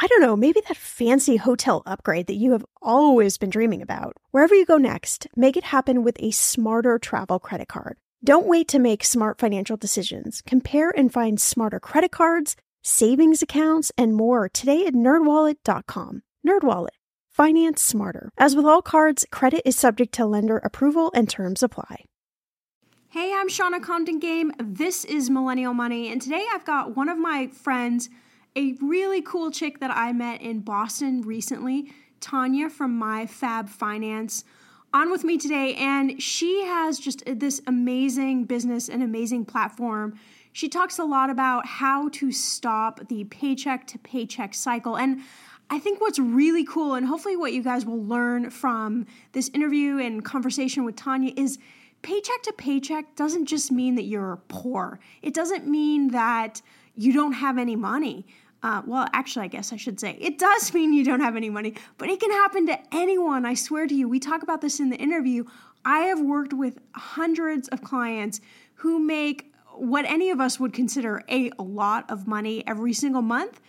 I don't know, maybe that fancy hotel upgrade that you have always been dreaming about. Wherever you go next, make it happen with a smarter travel credit card. Don't wait to make smart financial decisions. Compare and find smarter credit cards, savings accounts, and more today at nerdwallet.com. Nerdwallet Finance smarter. As with all cards, credit is subject to lender approval and terms apply. Hey, I'm Shannah Compton Game. This is Millennial Money, and today I've got one of my friends, a really cool chick that I met in Boston recently, Tonya from My Fab Finance, on with me today, and she has just uh, this amazing business and amazing platform. She talks a lot about how to stop the paycheck to paycheck cycle. And I think what's really cool, and hopefully what you guys will learn from this interview and conversation with Tonya, is paycheck to paycheck doesn't just mean that you're poor. It doesn't mean that you don't have any money. Uh, well, actually, I guess I should say it does mean you don't have any money, but it can happen to anyone. I swear to you. We talk about this in the interview. I have worked with hundreds of clients who make what any of us would consider a lot of money every single month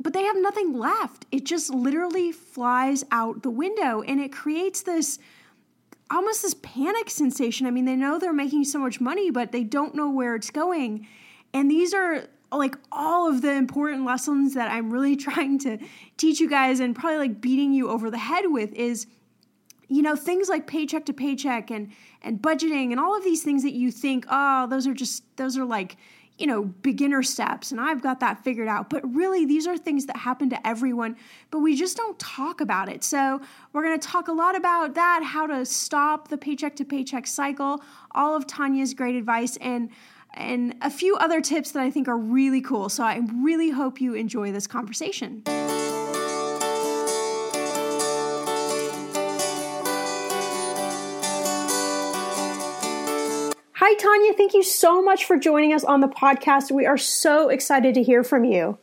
but they have nothing left. It just literally flies out the window and it creates this almost this panic sensation. I mean, they know they're making so much money, but they don't know where it's going. And these are like all of the important lessons that I'm really trying to teach you guys and probably like beating you over the head with is you know things like paycheck to paycheck and and budgeting and all of these things that you think oh those are just those are like you know, beginner steps and I've got that figured out. But really, these are things that happen to everyone, but we just don't talk about it. So, we're going to talk a lot about that, how to stop the paycheck to paycheck cycle, all of Tonya's great advice, and and a few other tips that I think are really cool. So, I really hope you enjoy this conversation. Hi, Tonya. Thank you so much for joining us on the podcast. We are so excited to hear from you.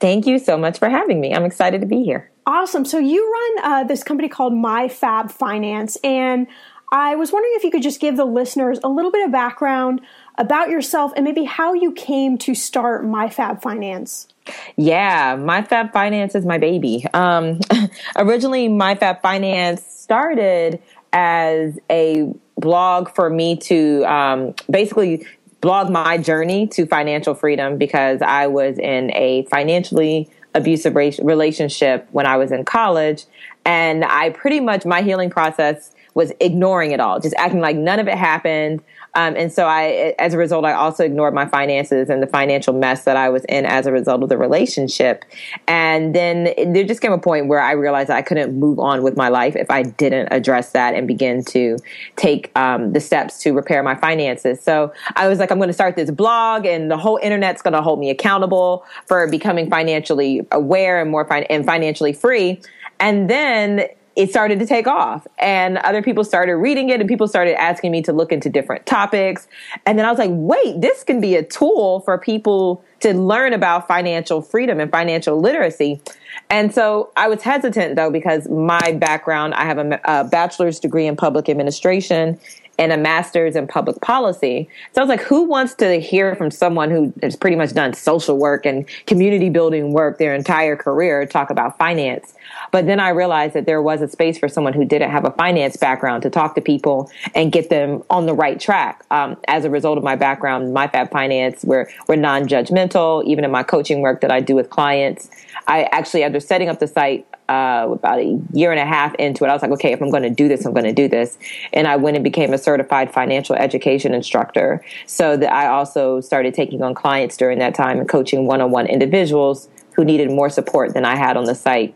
Thank you so much for having me. I'm excited to be here. Awesome. So, you run uh, this company called My Fab Finance, and I was wondering if you could just give the listeners a little bit of background about yourself and maybe how you came to start My Fab Finance. Yeah, My Fab Finance is my baby. Um, originally, My Fab Finance started as a blog for me to um, basically blog my journey to financial freedom because I was in a financially abusive relationship when I was in college. And I pretty much, my healing process was ignoring it all, just acting like none of it happened. Um, and so I, as a result, I also ignored my finances and the financial mess that I was in as a result of the relationship. And then there just came a point where I realized I couldn't move on with my life if I didn't address that and begin to take um, the steps to repair my finances. So I was like, I'm going to start this blog, and the whole internet's going to hold me accountable for becoming financially aware and more fin- and financially free. And then it started to take off and other people started reading it and people started asking me to look into different topics. And then I was like, wait, this can be a tool for people to learn about financial freedom and financial literacy. And so I was hesitant though, because my background, I have a, a bachelor's degree in public administration and a master's in public policy. So I was like, who wants to hear from someone who has pretty much done social work and community building work their entire career talk about finance? But then I realized that there was a space for someone who didn't have a finance background to talk to people and get them on the right track. Um, as a result of my background, my Fab Finance, we're, we're non-judgmental, even in my coaching work that I do with clients. I actually, after setting up the site, uh, about a year and a half into it, I was like, okay, if I'm going to do this, I'm going to do this. And I went and became a certified financial education instructor. So that I also started taking on clients during that time and coaching one on one individuals who needed more support than I had on the site.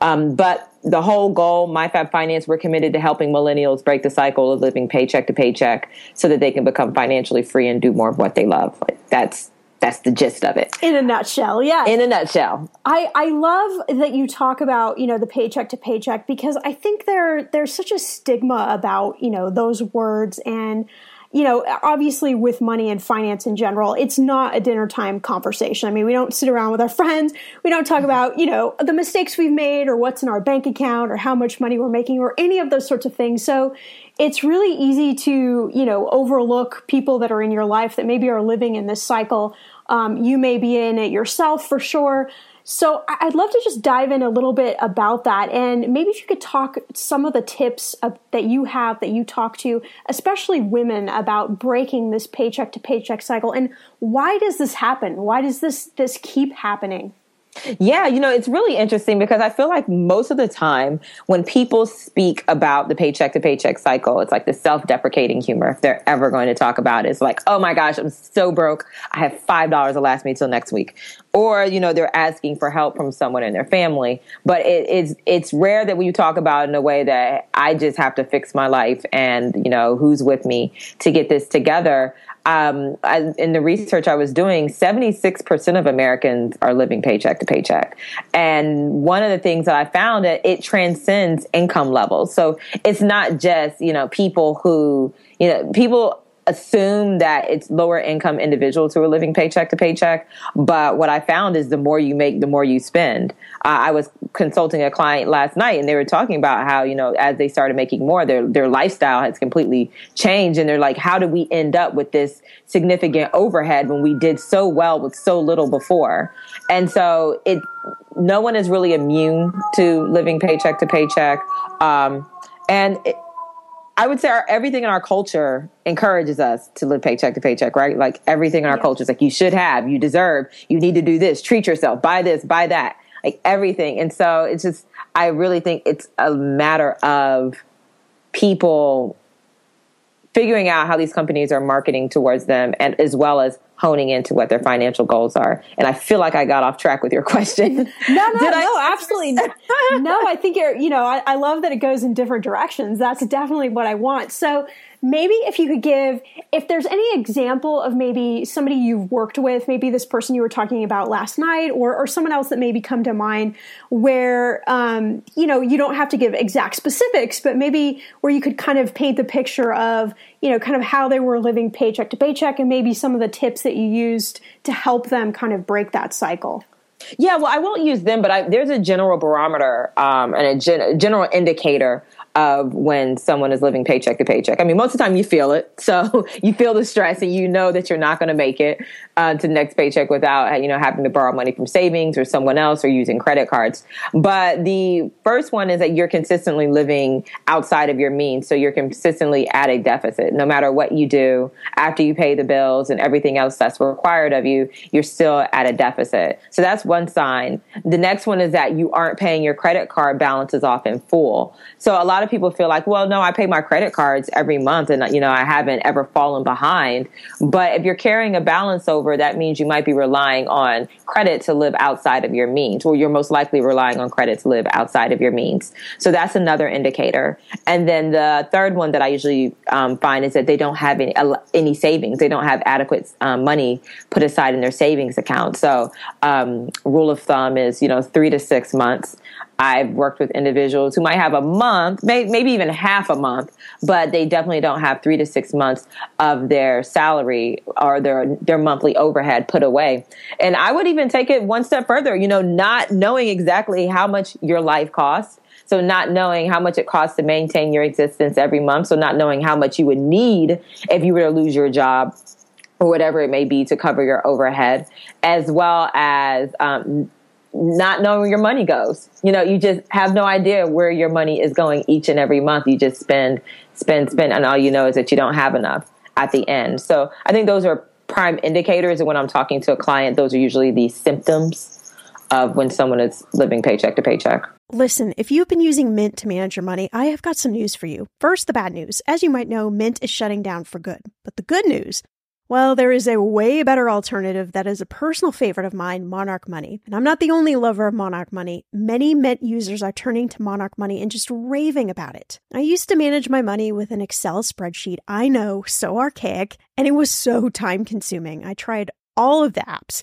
Um, but the whole goal, MyFab Finance, we're committed to helping millennials break the cycle of living paycheck to paycheck so that they can become financially free and do more of what they love. Like that's that's the gist of it. In a nutshell, yeah. In a nutshell. I, I love that you talk about, you know, the paycheck to paycheck because I think there there's such a stigma about, you know, those words and you know, obviously with money and finance in general, it's not a dinner time conversation. I mean, we don't sit around with our friends. We don't talk about, you know, the mistakes we've made or what's in our bank account or how much money we're making or any of those sorts of things. So it's really easy to, you know, overlook people that are in your life that maybe are living in this cycle. Um, you may be in it yourself for sure. So I'd love to just dive in a little bit about that, and maybe if you could talk some of the tips that you have that you talk to, especially women, about breaking this paycheck to paycheck cycle, and why does this happen? Why does this this keep happening? Yeah, you know, it's really interesting because I feel like most of the time when people speak about the paycheck to paycheck cycle, it's like the self deprecating humor. If they're ever going to talk about it, it's like, oh my gosh, I'm so broke. I have $5 to last me till next week. Or, you know, they're asking for help from someone in their family. But it, it's, it's rare that we talk about in a way that I just have to fix my life and, you know, who's with me to get this together um, in the research I was doing, 76% of Americans are living paycheck to paycheck. And one of the things that I found that it transcends income levels. So it's not just, you know, people who, you know, people assume that it's lower income individuals who are living paycheck to paycheck. But what I found is the more you make, the more you spend. Uh, I was consulting a client last night and they were talking about how, you know, as they started making more, their, their lifestyle has completely changed. And they're like, how do we end up with this significant overhead when we did so well with so little before? And so it, no one is really immune to living paycheck to paycheck. Um, and it, I would say our, everything in our culture encourages us to live paycheck to paycheck, right? Like everything in our yeah. culture is like, you should have, you deserve, you need to do this, treat yourself, buy this, buy that, like everything. And so it's just, I really think it's a matter of people figuring out how these companies are marketing towards them and as well as honing into what their financial goals are. And I feel like I got off track with your question. no, no, Did no, I- absolutely. no, I think you're, you know, I, I love that it goes in different directions. That's definitely what I want. So maybe if you could give if there's any example of maybe somebody you've worked with maybe this person you were talking about last night or, or someone else that maybe come to mind where um, you know you don't have to give exact specifics but maybe where you could kind of paint the picture of you know kind of how they were living paycheck to paycheck and maybe some of the tips that you used to help them kind of break that cycle. Yeah, well, I won't use them, but I, there's a general barometer um, and a gen, general indicator of when someone is living paycheck to paycheck. I mean, most of the time you feel it. So you feel the stress and you know that you're not going to make it uh, to the next paycheck without, you know, having to borrow money from savings or someone else or using credit cards. But the first one is that you're consistently living outside of your means. So you're consistently at a deficit. No matter what you do after you pay the bills and everything else that's required of you, you're still at a deficit. So that's one sign. The next one is that you aren't paying your credit card balances off in full. So a lot of people feel like, well, no, I pay my credit cards every month and, you know, I haven't ever fallen behind. But if you're carrying a balance over, that means you might be relying on credit to live outside of your means, or you're most likely relying on credit to live outside of your means. So that's another indicator. And then the third one that I usually um, find is that they don't have any, any savings. They don't have adequate um, money put aside in their savings account. So, um, rule of thumb is, you know, three to six months I've worked with individuals who might have a month, maybe even half a month, but they definitely don't have three to six months of their salary or their their monthly overhead put away. And I would even take it one step further. You know, not knowing exactly how much your life costs. So not knowing how much it costs to maintain your existence every month. So not knowing how much you would need if you were to lose your job or whatever it may be to cover your overhead, as well as um, not knowing where your money goes. You know, you just have no idea where your money is going each and every month. You just spend, spend, spend, and all you know is that you don't have enough at the end. So I think those are prime indicators. And when I'm talking to a client, those are usually the symptoms of when someone is living paycheck to paycheck. Listen, if you've been using Mint to manage your money, I have got some news for you. First, the bad news. As you might know, Mint is shutting down for good. But the good news, well, there is a way better alternative that is a personal favorite of mine, Monarch Money. And I'm not the only lover of Monarch Money. Many Mint users are turning to Monarch Money and just raving about it. I used to manage my money with an Excel spreadsheet. I know, so archaic, and it was so time consuming. I tried all of the apps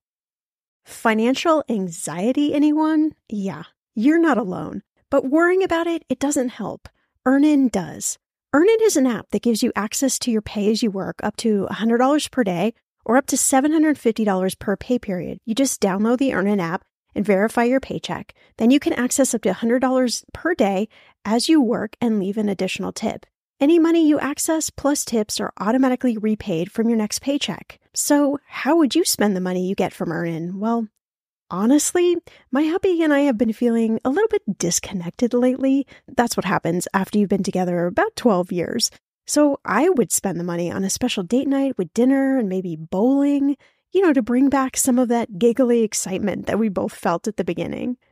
Financial anxiety, anyone? Yeah, you're not alone. But worrying about it, it doesn't help. Earnin does. Earnin is an app that gives you access to your pay as you work up to $100 per day or up to $750 per pay period. You just download the Earnin app and verify your paycheck. Then you can access up to $100 per day as you work and leave an additional tip. Any money you access plus tips are automatically repaid from your next paycheck. So, how would you spend the money you get from Earnin? Well, honestly, my hubby and I have been feeling a little bit disconnected lately. That's what happens after you've been together about 12 years. So, I would spend the money on a special date night with dinner and maybe bowling you know, to bring back some of that giggly excitement that we both felt at the beginning.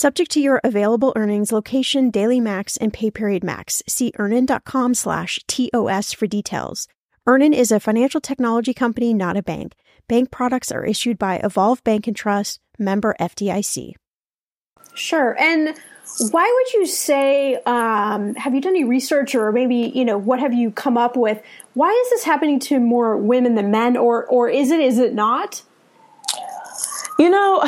Subject to your available earnings, location, daily max, and pay period max. See earnin.com slash TOS for details. Earnin is a financial technology company, not a bank. Bank products are issued by Evolve Bank and Trust, member FDIC. Sure. And why would you say, um, have you done any research or maybe, you know, what have you come up with? Why is this happening to more women than men or, or is it, is it not? You know,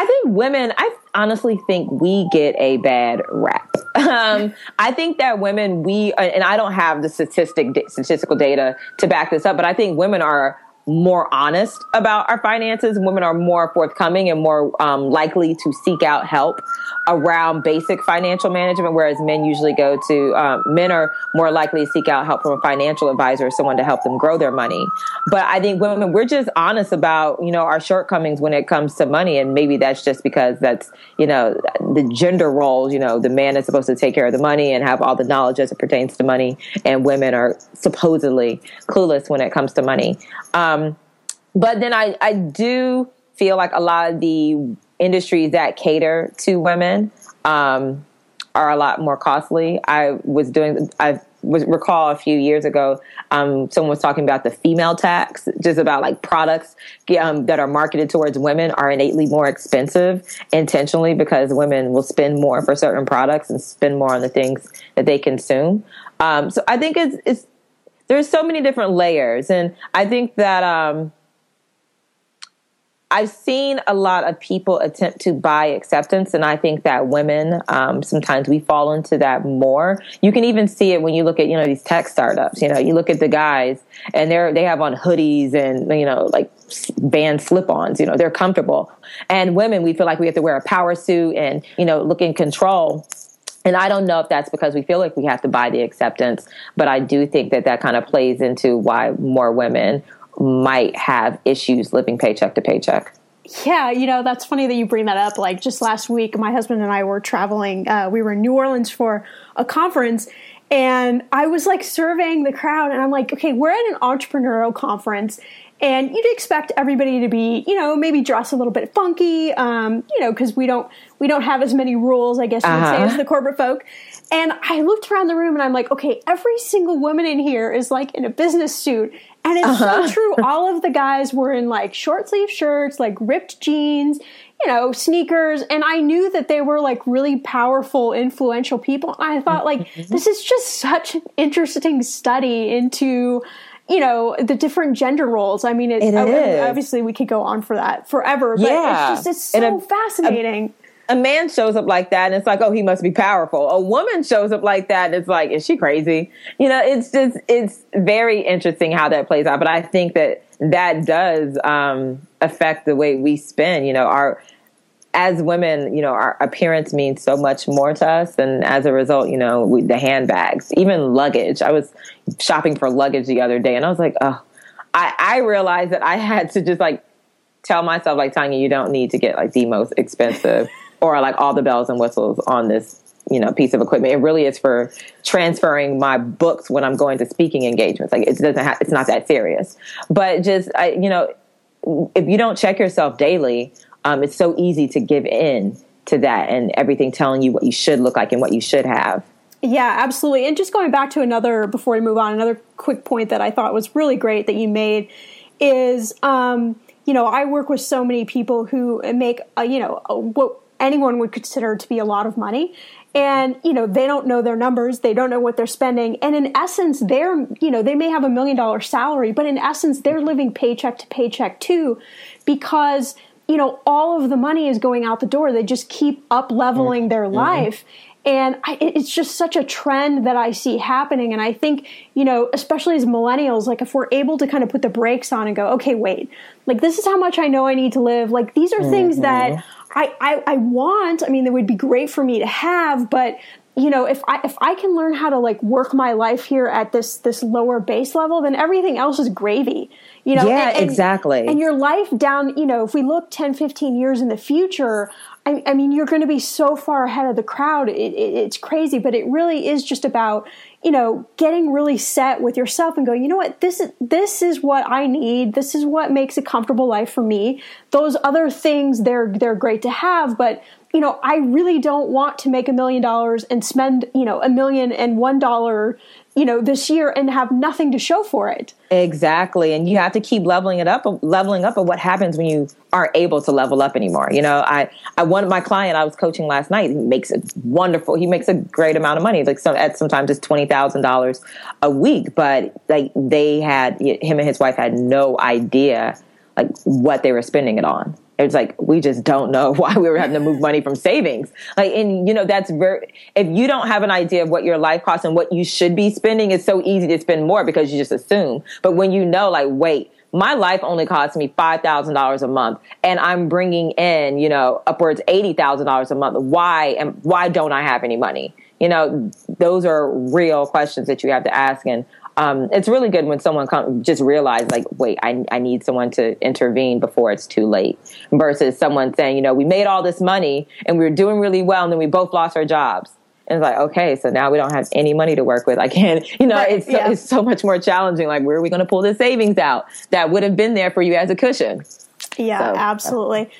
I think women, I honestly think we get a bad rap. Um, I think that women, we, and I don't have the statistic, statistical data to back this up, but I think women are more honest about our finances. Women are more forthcoming and more um, likely to seek out help around basic financial management, whereas men usually go to, um, men are more likely to seek out help from a financial advisor or someone to help them grow their money. But I think women, we're just honest about, you know, our shortcomings when it comes to money. And maybe that's just because that's, you know, the gender roles, you know, the man is supposed to take care of the money and have all the knowledge as it pertains to money. And women are supposedly clueless when it comes to money. Um, but then I, I do feel like a lot of the industries that cater to women um, are a lot more costly. I was doing, I was recall a few years ago, um, someone was talking about the female tax, just about like products um, that are marketed towards women are innately more expensive intentionally because women will spend more for certain products and spend more on the things that they consume. Um, so I think it's, it's, there's so many different layers, and I think that um, I've seen a lot of people attempt to buy acceptance, and I think that women um, sometimes we fall into that more. You can even see it when you look at you know these tech startups. You know, you look at the guys, and they're they have on hoodies and you know like band slip-ons. You know, they're comfortable, and women we feel like we have to wear a power suit and you know look in control. And I don't know if that's because we feel like we have to buy the acceptance, but I do think that that kind of plays into why more women might have issues living paycheck to paycheck. Yeah, you know, that's funny that you bring that up. Like just last week, my husband and I were traveling. Uh, we were in New Orleans for a conference, and I was like surveying the crowd, and I'm like, okay, we're at an entrepreneurial conference, and you'd expect everybody to be, you know, maybe dress a little bit funky, um, you know, because we don't we don't have as many rules, I guess you would Uh-huh. say, as the corporate folk. And I looked around the room, and I'm like, okay, every single woman in here is like in a business suit. And it's so true. All of the guys were in like short sleeve shirts, like ripped jeans, you know, sneakers. And I knew that they were like really powerful, influential people. And I thought, like, this is just such an interesting study into, you know, the different gender roles. I mean, it, It I- I mean, is. obviously we could go on for that forever, but Yeah. it's just, it's so a- fascinating. a man shows up like that and it's like, oh, he must be powerful. A woman shows up like that and it's like, is she crazy? You know, it's just, it's very interesting how that plays out. But I think that that does um, affect the way we spend, you know, our, as women, you know, our appearance means so much more to us. And as a result, you know, we, the handbags, even luggage. I was shopping for luggage the other day and I was like, oh, I, I realized that I had to just like tell myself like Tonya, you don't need to get like the most expensive or like all the bells and whistles on this, you know, piece of equipment. It really is for transferring my books when I'm going to speaking engagements. Like it doesn't have, it's not that serious, but just, I, you know, if you don't check yourself daily, um, it's so easy to give in to that and everything telling you what you should look like and what you should have. Yeah, absolutely. And just going back to another, before we move on, another quick point that I thought was really great that you made is, um, you know, I work with so many people who make, uh, you know, uh, what anyone would consider to be a lot of money. And, you know, they don't know their numbers. They don't know what they're spending. And in essence, they're, you know, they may have a million dollar salary, but in essence, they're living paycheck to paycheck too because, you know, all of the money is going out the door. They just keep up leveling mm-hmm. their mm-hmm. life. And I, it's just such a trend that I see happening. And I think, you know, especially as millennials, like if we're able to kind of put the brakes on and go, okay, wait, like this is how much I know I need to live. Like these are things that mm-hmm. I, I, I want. I mean, they would be great for me to have, but you know, if I if I can learn how to like work my life here at this this lower base level, then everything else is gravy. You know, Yeah, exactly. And your life down, you know, if we look 10, 15 years in the future, I, I mean, you're going to be so far ahead of the crowd. It, it, it's crazy, but it really is just about, you know, getting really set with yourself and going, you know what, this is, this is what I need. This is what makes a comfortable life for me. Those other things, they're, they're great to have, but you know, I really don't want to make a million dollars and spend, you know, a million and one dollar, you know, this year and have nothing to show for it. Exactly. And you have to keep leveling it up, leveling up of what happens when you aren't able to level up anymore. You know, I, I one my client I was coaching last night, he makes a wonderful, he makes a great amount of money. Like some, at sometimes it's $20,000 a week, but like they had, him and his wife had no idea like what they were spending it on. It's like we just don't know why we were having to move money from savings. Like, and you know, that's very. If you don't have an idea of what your life costs and what you should be spending, it's so easy to spend more because you just assume. But when you know, like, wait, my life only costs me five thousand dollars a month, and I'm bringing in, you know, upwards eighty thousand dollars a month. Why and why don't I have any money? You know, those are real questions that you have to ask and um, it's really good when someone come, just realize like, wait, I, I need someone to intervene before it's too late versus someone saying, you know, we made all this money and we were doing really well and then we both lost our jobs. And it's like, okay, so now we don't have any money to work with. I can't, you know, Right, it's, so, yeah. it's so much more challenging. Like, where are we going to pull the savings out that would have been there for you as a cushion? Yeah, So- absolutely.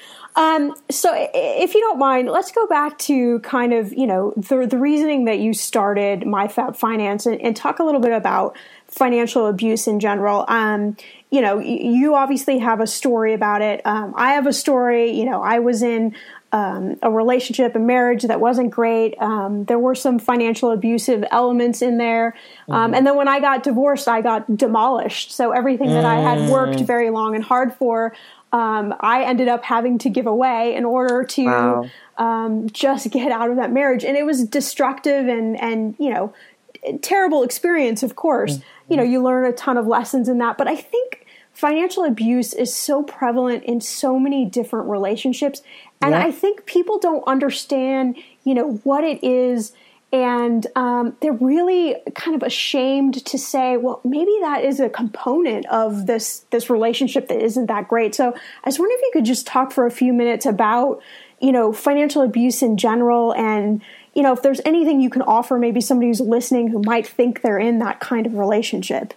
Um, so, if you don't mind, let's go back to kind of you know the the reasoning that you started MyFab Finance and, and talk a little bit about financial abuse in general. Um, you know, you obviously have a story about it. Um, I have a story. You know, I was in um, a relationship, a marriage that wasn't great. Um, there were some financial abusive elements in there. Um, and then when I got divorced, I got demolished. So everything that I had worked very long and hard for, um, I ended up having to give away in order to wow. um, just get out of that marriage. And it was destructive and, and you know, terrible experience, of course. Mm-hmm. You know, you learn a ton of lessons in that. But I think financial abuse is so prevalent in so many different relationships. And yeah. I think people don't understand, you know, what it is and um, they're really kind of ashamed to say, well, maybe that is a component of this this relationship that isn't that great. So I was wondering if you could just talk for a few minutes about, you know, financial abuse in general, and you know, if there's anything you can offer, maybe somebody who's listening who might think they're in that kind of relationship.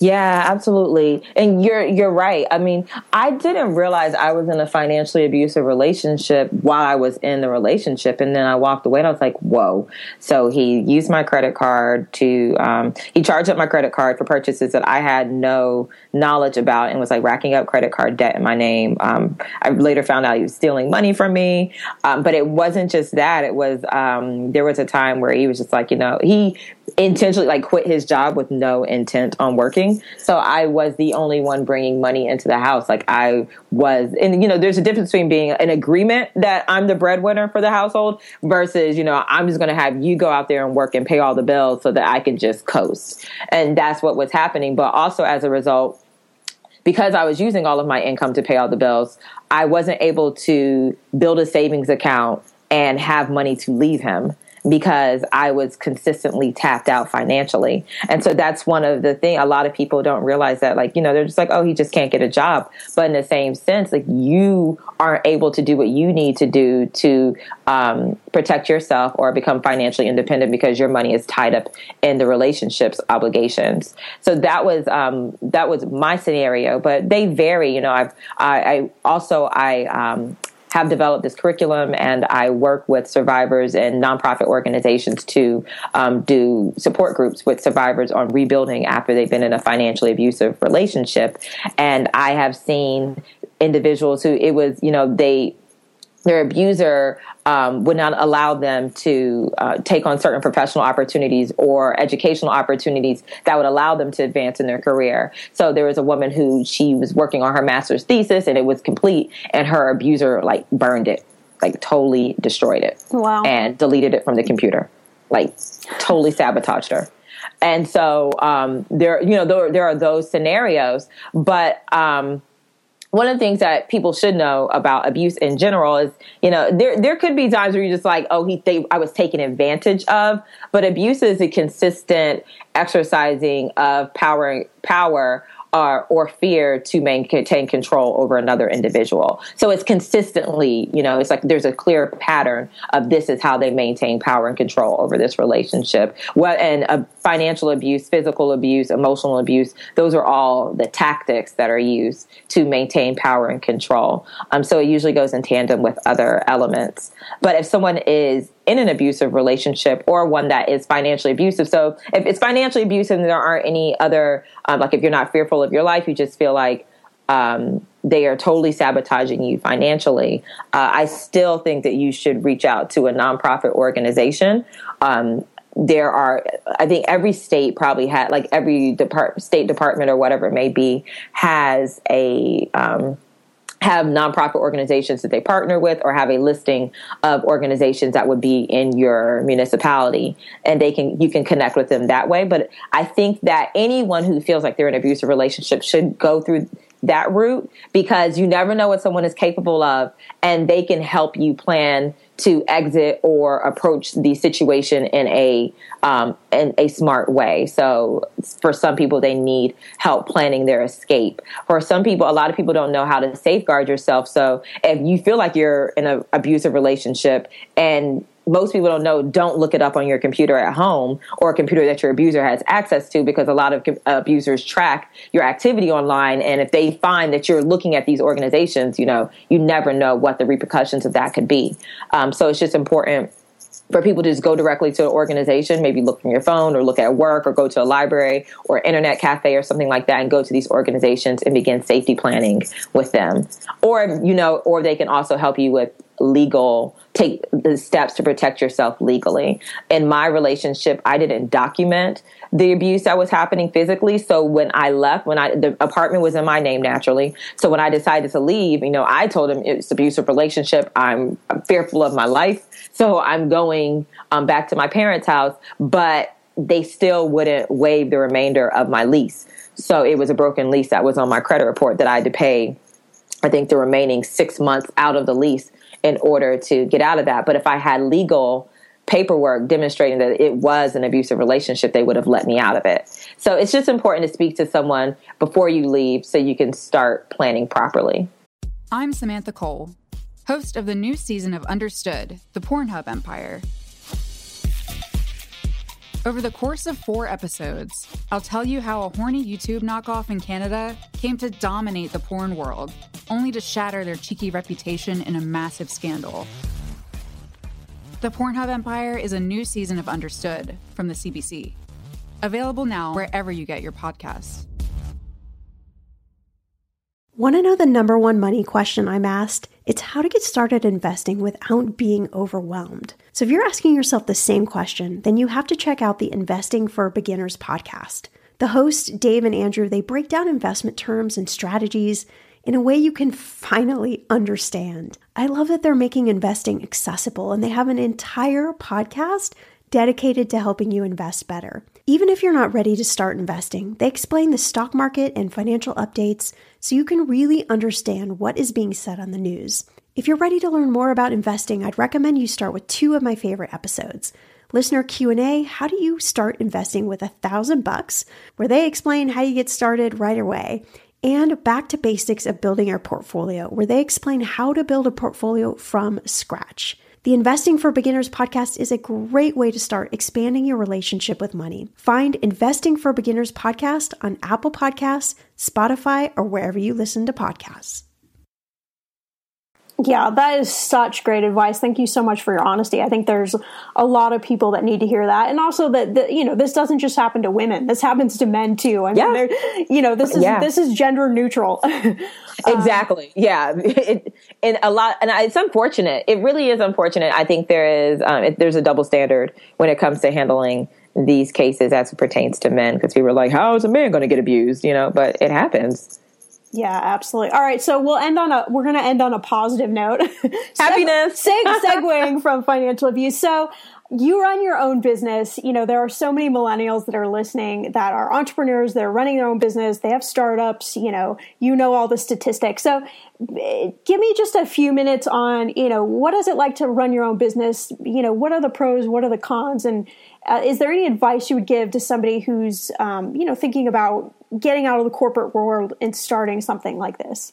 Yeah, absolutely. And you're you're right. I mean, I didn't realize I was in a financially abusive relationship while I was in the relationship, and then I walked away and I was like, "Whoa!" So he used my credit card to um, he charged up my credit card for purchases that I had no knowledge about, and was like racking up credit card debt in my name. Um, I later found out he was stealing money from me, um, but it wasn't just that. It was um, there was a time where he was just like, you know, he intentionally like quit his job with no intent on working. So I was the only one bringing money into the house. Like I was, and you know, there's a difference between being an agreement that I'm the breadwinner for the household versus, you know, I'm just going to have you go out there and work and pay all the bills so that I can just coast. And that's what was happening. But also as a result, because I was using all of my income to pay all the bills, I wasn't able to build a savings account and have money to leave him because I was consistently tapped out financially. And so that's one of the thing a lot of people don't realize that like, you know, they're just like, oh, he just can't get a job. But in the same sense, like you aren't able to do what you need to do to um, protect yourself or become financially independent because your money is tied up in the relationships obligations. So that was um, that was my scenario, but they vary. You know, I've I, I also I um, have developed this curriculum and I work with survivors and nonprofit organizations to um, do support groups with survivors on rebuilding after they've been in a financially abusive relationship. And I have seen individuals who it was, you know, they their abuser um, would not allow them to uh, take on certain professional opportunities or educational opportunities that would allow them to advance in their career. So there was a woman who she was working on her master's thesis and it was complete, and her abuser like burned it, like totally destroyed it, wow, and deleted it from the computer, like totally sabotaged her. And so um, there, you know, there, there are those scenarios, but um, one of the things that people should know about abuse in general is, you know, there there could be times where you're just like, oh, he they, I was taken advantage of, but abuse is a consistent exercising of power power or, or fear to maintain control over another individual. So it's consistently, you know, it's like there's a clear pattern of this is how they maintain power and control over this relationship. What and uh, financial abuse, physical abuse, emotional abuse, those are all the tactics that are used to maintain power and control. Um, so it usually goes in tandem with other elements. But if someone is in an abusive relationship or one that is financially abusive. So if it's financially abusive and there aren't any other, um, like if you're not fearful of your life, you just feel like um, they are totally sabotaging you financially, uh, I still think that you should reach out to a nonprofit organization. Um, there are, I think every state probably had, like every depart, state department or whatever it may be, has a, um, have nonprofit organizations that they partner with or have a listing of organizations that would be in your municipality. And they can you can connect with them that way. But i think that anyone who feels like they're in an abusive relationship should go through that route because you never know what someone is capable of and they can help you plan to exit or approach the situation in a um, in a smart way. So for some people, they need help planning their escape. For some people, a lot of people don't know how to safeguard yourself. So if you feel like you're in an abusive relationship and most people don't know don't look it up on your computer at home or a computer that your abuser has access to because a lot of abusers track your activity online and if they find that you're looking at these organizations you know you never know what the repercussions of that could be um, so it's just important for people to just go directly to an organization, maybe look from your phone or look at work or go to a library or internet cafe or something like that and go to these organizations and begin safety planning with them. Or, you know, or they can also help you with legal take the steps to protect yourself legally. In my relationship, I didn't document the abuse that was happening physically. So when I left, when I the apartment was in my name naturally. So when I decided to leave, you know, I told him it's abusive relationship. I'm, fearful of my life, so I'm going um, back to my parents' house. But they still wouldn't waive the remainder of my lease. So it was a broken lease that was on my credit report that I had to pay. I think the remaining six months out of the lease in order to get out of that. But if I had legal paperwork demonstrating that it was an abusive relationship, they would have let me out of it. So it's just important to speak to someone before you leave so you can start planning properly. I'm Samantha Cole, host of the new season of Understood, the Pornhub Empire. Over the course of four episodes, I'll tell you how a horny YouTube knockoff in Canada came to dominate the porn world, only to shatter their cheeky reputation in a massive scandal. The Pornhub Empire is a new season of Understood from the CBC. Available now wherever you get your podcasts. Want to know the number one money question I'm asked? It's how to get started investing without being overwhelmed. So if you're asking yourself the same question, then you have to check out the Investing for Beginners podcast. The hosts, Dave and Andrew, they break down investment terms and strategies in a way you can finally understand. I love that they're making investing accessible and they have an entire podcast dedicated to helping you invest better. Even if you're not ready to start investing, they explain the stock market and financial updates so you can really understand what is being said on the news. If you're ready to learn more about investing, I'd recommend you start with two of my favorite episodes. Listener Q&A, how do you start investing with a thousand bucks, where they explain how you get started right away, and back to basics of building your portfolio, where they explain how to build a portfolio from scratch. The Investing for Beginners podcast is a great way to start expanding your relationship with money. Find Investing for Beginners podcast on Apple Podcasts, Spotify, or wherever you listen to podcasts. Yeah, that is such great advice. Thank you so much for your honesty. I think there's a lot of people that need to hear that, and also that, that you know this doesn't just happen to women. This happens to men too. I mean, yeah. you know, this is yeah. this is gender neutral. exactly. yeah, it, and a lot, and it's unfortunate. It really is unfortunate. I think there is um, it, there's a double standard when it comes to handling these cases as it pertains to men because people are like, "How is a man going to get abused?" You know, but it happens. Yeah, absolutely. All right, so we'll end on a we're going to end on a positive note. Happiness. Seg- segueing from financial abuse. So you run your own business. You know, there are so many millennials that are listening that are entrepreneurs, they're running their own business, they have startups, you know, you know all the statistics. So give me just a few minutes on, you know, what is it like to run your own business? You know, what are the pros, what are the cons and uh, is there any advice you would give to somebody who's, um, you know, thinking about getting out of the corporate world and starting something like this?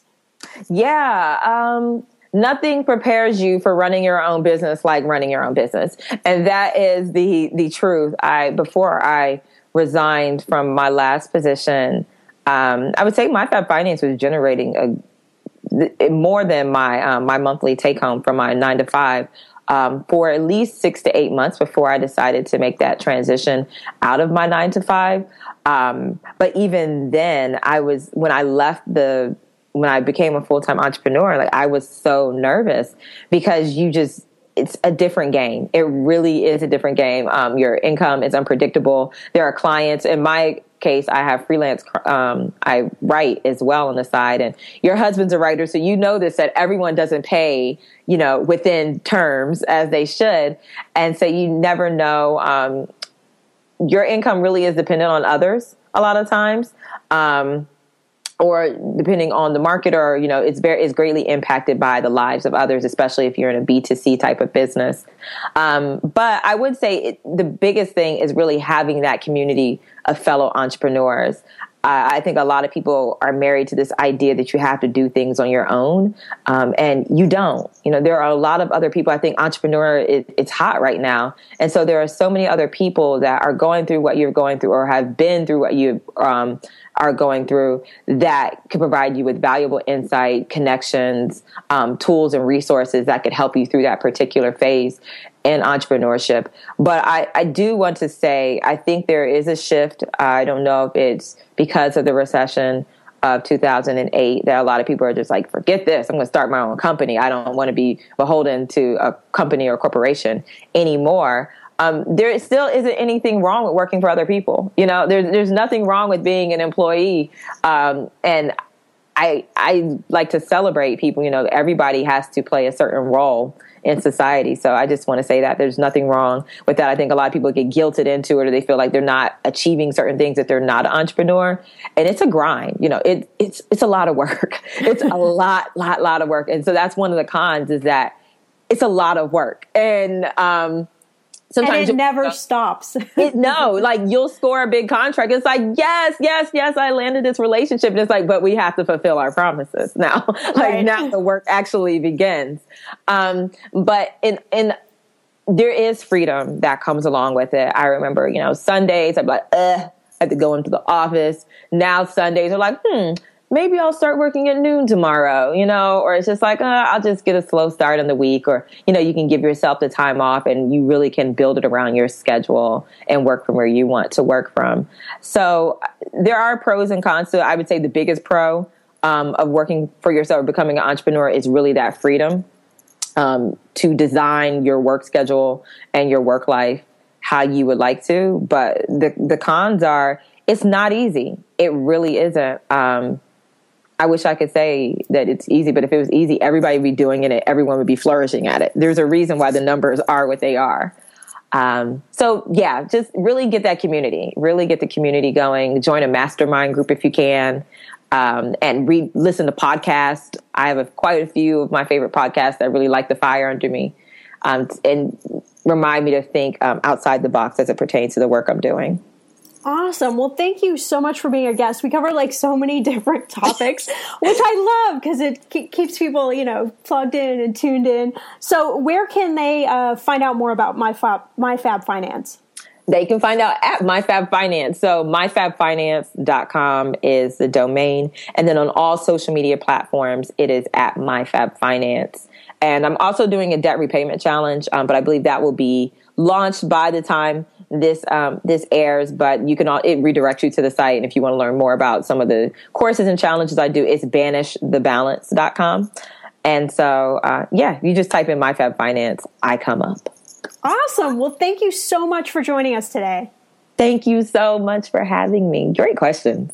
Yeah. Um, nothing prepares you for running your own business like running your own business. And that is the, the truth. I, before I resigned from my last position, um, I would say my Fab Finance was generating a, more than my, um, my monthly take home from my nine to five um, for at least six to eight months before I decided to make that transition out of my nine to five. Um, but even then, I was when I left the when I became a full time entrepreneur, like I was so nervous because you just it's a different game. It really is a different game. Um, your income is unpredictable. There are clients. In my case, I have freelance. Um, I write as well on the side, and your husband's a writer, so you know this that everyone doesn't pay, you know, within terms as they should, and so you never know. Um, your income really is dependent on others a lot of times. Um, or depending on the market or you know it's very is greatly impacted by the lives of others especially if you're in a b2c type of business um, but i would say it, the biggest thing is really having that community of fellow entrepreneurs uh, I think a lot of people are married to this idea that you have to do things on your own, um, and you don't. You know, there are a lot of other people. I think entrepreneur it, it's hot right now, and so there are so many other people that are going through what you're going through or have been through what you um, are going through that could provide you with valuable insight, connections, um, tools, and resources that could help you through that particular phase in entrepreneurship. But I, I do want to say, I think there is a shift. I don't know if it's because of the recession of 2008 that a lot of people are just like, forget this. I'm going to start my own company. I don't want to be beholden to a company or corporation anymore. Um, there still isn't anything wrong with working for other people. You know, there's there's nothing wrong with being an employee. Um, and I I like to celebrate people. You know, everybody has to play a certain role in society. So I just want to say that there's nothing wrong with that. I think a lot of people get guilted into it or they feel like they're not achieving certain things that they're not an entrepreneur. And it's a grind. You know, it, it's it's a lot of work. It's a lot, lot, lot of work. And so that's one of the cons is that it's a lot of work. And um sometimes and it never stops. it, no, like you'll score a big contract. It's like, yes, yes, yes, I landed this relationship. And it's like, but we have to fulfill our promises now. like right. now the work actually begins. Um, but in, in, there is freedom that comes along with it. I remember, you know, Sundays, I'm like, ugh, I had to go into the office. Now Sundays are like, hmm, maybe I'll start working at noon tomorrow, you know, or it's just like, uh, I'll just get a slow start in the week, or, you know, you can give yourself the time off and you really can build it around your schedule and work from where you want to work from. So there are pros and cons to it. I would say the biggest pro um, of working for yourself or becoming an entrepreneur is really that freedom um, to design your work schedule and your work life how you would like to. But the, the cons are, it's not easy. It really isn't. Um, I wish I could say that it's easy, but if it was easy, everybody would be doing it and everyone would be flourishing at it. There's a reason why the numbers are what they are. Um, so yeah, just really get that community, really get the community going. Join a mastermind group if you can, um, and read, listen to podcasts. I have a, quite a few of my favorite podcasts that really light the fire under me, um, and remind me to think um, outside the box as it pertains to the work I'm doing. Awesome. Well, thank you so much for being a guest. We cover like so many different topics, which I love because it ke- keeps people, you know, plugged in and tuned in. So, where can they uh, find out more about my fab, my Fab Finance? They can find out at MyFab Finance. So myfabfinance.com is the domain. And then on all social media platforms, it is at MyFab Finance. And I'm also doing a debt repayment challenge, um, but I believe that will be launched by the time this um, this airs, but you can all it redirects you to the site. And if you want to learn more about some of the courses and challenges I do, it's banishthebalance.com. And so, uh, yeah, you just type in MyFab Finance, I come up. Awesome. Well, thank you so much for joining us today. Thank you so much for having me. Great questions.